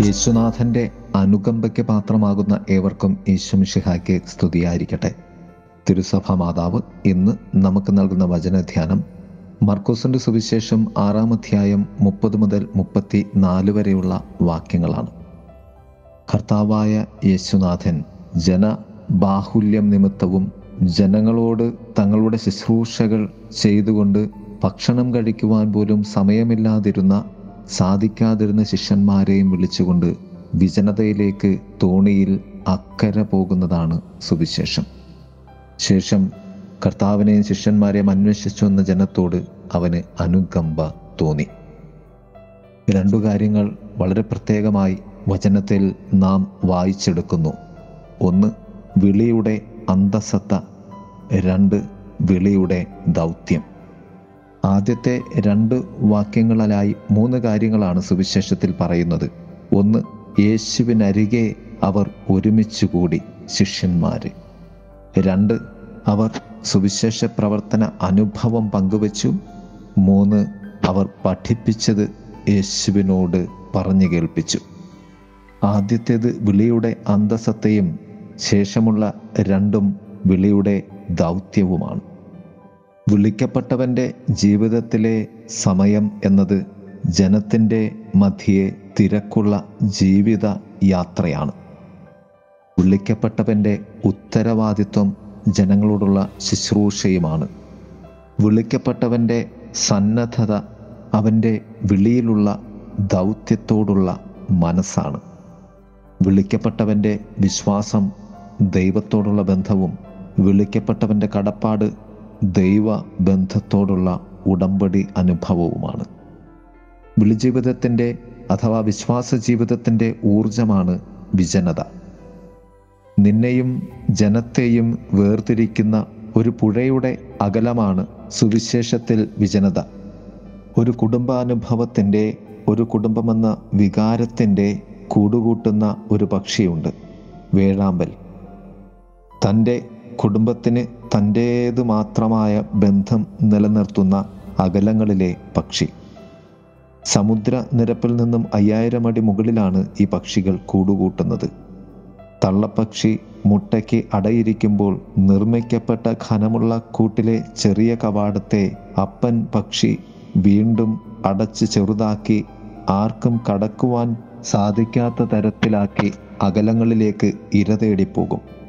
യേശുനാഥന്റെ അനുകമ്പയ്ക്ക് പാത്രമാകുന്ന ഏവർക്കും യേശുമിഷിഹായ്ക്ക് സ്തുതിയായിരിക്കട്ടെ. തിരുസഭ മാതാവ് ഇന്ന് നമുക്ക് നൽകുന്ന വചനധ്യാനം മർക്കോസിന്റെ സുവിശേഷം ആറാം അധ്യായം മുപ്പത് മുതൽ മുപ്പത്തി നാല് വരെയുള്ള വാക്യങ്ങളാണ്. കർത്താവായ യേശുനാഥൻ ജന ബാഹുല്യം നിമിത്തവും ജനങ്ങളോട് തങ്ങളുടെ ശുശ്രൂഷകൾ ചെയ്തുകൊണ്ട് ഭക്ഷണം കഴിക്കുവാൻ പോലും സമയമില്ലാതിരുന്ന സാധിക്കാതിരുന്ന ശിഷ്യന്മാരെയും വിളിച്ചുകൊണ്ട് വിജനതയിലേക്ക് തോണിയിൽ അക്കരെ പോകുന്നതാണ് സുവിശേഷം. ശേഷം കർത്താവിനെയും ശിഷ്യന്മാരെയും അന്വേഷിച്ചു എന്ന ജനത്തോട് അവന് അനുകമ്പ തോന്നി. രണ്ടു കാര്യങ്ങൾ വളരെ പ്രത്യേകമായി വചനത്തിൽ നാം വായിച്ചെടുക്കുന്നു. ഒന്ന് വിളിയുടെ അന്തസത്ത. രണ്ട് വിളിയുടെ ദൗത്യം. ആദ്യത്തെ രണ്ട് വാക്യങ്ങളിലായി മൂന്ന് കാര്യങ്ങളാണ് സുവിശേഷത്തിൽ പറയുന്നത്. ഒന്ന് യേശുവിനരികെ അവർ ഒരുമിച്ച് കൂടി ശിഷ്യന്മാർ രണ്ട് അവർ സുവിശേഷ പ്രവർത്തന അനുഭവം പങ്കുവച്ചു. മൂന്ന് അവർ പഠിപ്പിച്ചത് യേശുവിനോട് പറഞ്ഞു കേൾപ്പിച്ചു. ആദ്യത്തേത് വിളിയുടെ അന്തസത്തയും ശേഷമുള്ള രണ്ടും വിളിയുടെ ദൗത്യവുമാണ്. വിളിക്കപ്പെട്ടവന്റെ ജീവിതത്തിലെ സമയം എന്നത് ജനത്തിന്റെ മധ്യേ തിരക്കുള്ള ജീവിത യാത്രയാണ്. വിളിക്കപ്പെട്ടവന്റെ ഉത്തരവാദിത്വം ജനങ്ങളോടുള്ള ശുശ്രൂഷയുമാണ്. വിളിക്കപ്പെട്ടവന്റെ സന്നദ്ധത അവന്റെ വിളിയിലുള്ള ദൗത്യത്തോടുള്ള മനസ്സാണ്. വിളിക്കപ്പെട്ടവന്റെ വിശ്വാസം ദൈവത്തോടുള്ള ബന്ധവും വിളിക്കപ്പെട്ടവന്റെ കടപ്പാട് ദൈവ ബന്ധത്തോടുള്ള ഉടമ്പടി അനുഭവവുമാണ്. വിളിജീവിതത്തിന്റെ അഥവാ വിശ്വാസ ജീവിതത്തിന്റെ ഊർജമാണ് വിജനത. നിന്നെയും ജനത്തെയും വേർതിരിക്കുന്ന ഒരു പുഴയുടെ അകലമാണ് സുവിശേഷത്തിൽ വിജനത. ഒരു കുടുംബാനുഭവത്തിന്റെ ഒരു കുടുംബമെന്ന വികാരത്തിന്റെ കൂടുകൂട്ടുന്ന ഒരു പക്ഷിയുണ്ട് വേഴാമ്പൽ. തന്റെ കുടുംബത്തിന് തന്റേത് മാത്രമായ ബന്ധം നിലനിർത്തുന്ന അകലങ്ങളിലെ പക്ഷി. സമുദ്ര നിരപ്പിൽ നിന്നും അയ്യായിരം അടി മുകളിലാണ് ഈ പക്ഷികൾ കൂടുകൂട്ടുന്നത്. തള്ളപ്പക്ഷി മുട്ടയ്ക്ക് അടയിരിക്കുമ്പോൾ നിർമ്മിക്കപ്പെട്ട ഘനമുള്ള കൂട്ടിലെ ചെറിയ കവാടത്തെ അപ്പൻ പക്ഷി വീണ്ടും അടച്ച് ചെറുതാക്കി ആർക്കും കടക്കുവാൻ സാധിക്കാത്ത തരത്തിലാക്കി അകലങ്ങളിലേക്ക് ഇരതേടിപ്പോകും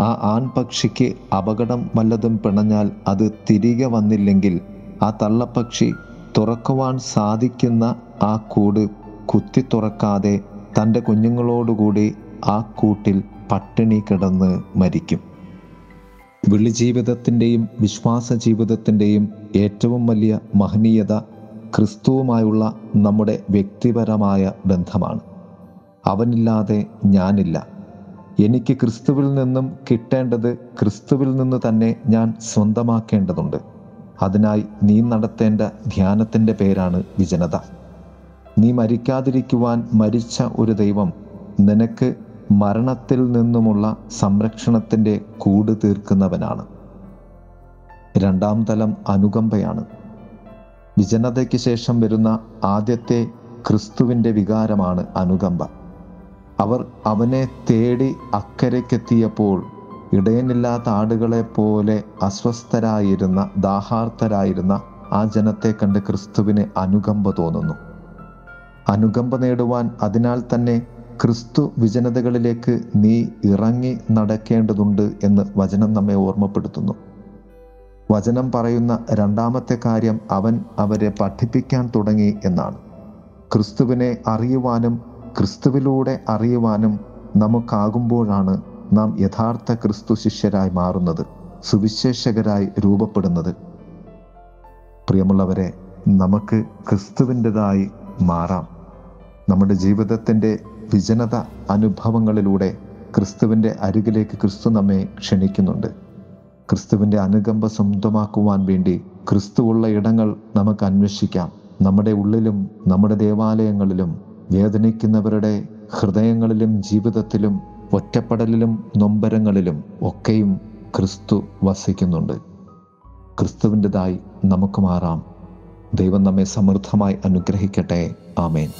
ആ ആൺപക്ഷിക്ക് അപകടം വല്ലതും പിണഞ്ഞാൽ അത് തിരികെ വന്നില്ലെങ്കിൽ ആ തള്ളപ്പക്ഷി തുറക്കുവാൻ സാധിക്കുന്ന ആ കൂട് കുത്തി തുറക്കാതെ തന്റെ കുഞ്ഞുങ്ങളോടുകൂടി ആ കൂട്ടിൽ പട്ടിണി കിടന്ന് മരിക്കും. വിളിജീവിതത്തിന്റെയും വിശ്വാസ ജീവിതത്തിന്റെയും ഏറ്റവും വലിയ മഹനീയത ക്രിസ്തുവുമായുള്ള നമ്മുടെ വ്യക്തിപരമായ ബന്ധമാണ്. അവനില്ലാതെ ഞാനില്ല. എനിക്ക് ക്രിസ്തുവിൽ നിന്നും കിട്ടേണ്ടത് ക്രിസ്തുവിൽ നിന്ന് തന്നെ ഞാൻ സ്വന്തമാക്കേണ്ടതുണ്ട്. അതിനായി നീ നടത്തേണ്ട ധ്യാനത്തിന്റെ പേരാണ് വിജനത. നീ മരിക്കാതിരിക്കുവാൻ മരിച്ച ഒരു ദൈവം നിനക്ക് മരണത്തിൽ നിന്നുമുള്ള സംരക്ഷണത്തിന്റെ കൂട് തീർക്കുന്നവനാണ്. രണ്ടാം തലം അനുകമ്പയാണ്. വിജനതയ്ക്ക് ശേഷം വരുന്ന ആദ്യത്തെ ക്രിസ്തുവിന്റെ വികാരമാണ് അനുകമ്പ. അവർ അവനെ തേടി അക്കരയ്ക്കെത്തിയപ്പോൾ ഇടയനില്ലാത്ത ആടുകളെ പോലെ അസ്വസ്ഥരായിരുന്ന ദാഹാർത്ഥരായിരുന്ന ആ ജനത്തെ കണ്ട് ക്രിസ്തുവിന് അനുകമ്പ തോന്നുന്നു. അനുകമ്പ നേടുവാൻ അതിനാൽ തന്നെ ക്രിസ്തു വിജനതകളിലേക്ക് നീ ഇറങ്ങി നടക്കേണ്ടതുണ്ട് എന്ന് വചനം നമ്മെ ഓർമ്മപ്പെടുത്തുന്നു. വചനം പറയുന്ന രണ്ടാമത്തെ കാര്യം അവൻ അവരെ പഠിപ്പിക്കാൻ തുടങ്ങി എന്നാണ്. ക്രിസ്തുവിനെ അറിയുവാനും ക്രിസ്തുവിലൂടെ അറിയുവാനും നമുക്കാകുമ്പോഴാണ് നാം യഥാർത്ഥ ക്രിസ്തു ശിഷ്യരായി മാറുന്നത് സുവിശേഷകരായി രൂപപ്പെടുന്നത്. പ്രിയമുള്ളവരെ നമുക്ക് ക്രിസ്തുവിന്റെതായി മാറാം. നമ്മുടെ ജീവിതത്തിന്റെ വിജനത അനുഭവങ്ങളിലൂടെ ക്രിസ്തുവിന്റെ അരികിലേക്ക് ക്രിസ്തു നമ്മെ ക്ഷണിക്കുന്നുണ്ട്. ക്രിസ്തുവിന്റെ അനുകമ്പ സ്വന്തമാക്കുവാൻ വേണ്ടി ക്രിസ്തുവുള്ള ഇടങ്ങൾ നമുക്ക് അന്വേഷിക്കാം. നമ്മുടെ ഉള്ളിലും നമ്മുടെ ദേവാലയങ്ങളിലും വേദനിക്കുന്നവരുടെ ഹൃദയങ്ങളിലും ജീവിതത്തിലും ഒറ്റപ്പെടലിലും നൊമ്പരങ്ങളിലും ഒക്കെയും ക്രിസ്തു വസിക്കുന്നുണ്ട്. ക്രിസ്തുവിന്റെതായി നമുക്ക് മാറാം. ദൈവം നമ്മെ സമൃദ്ധമായി അനുഗ്രഹിക്കട്ടെ. ആമേൻ.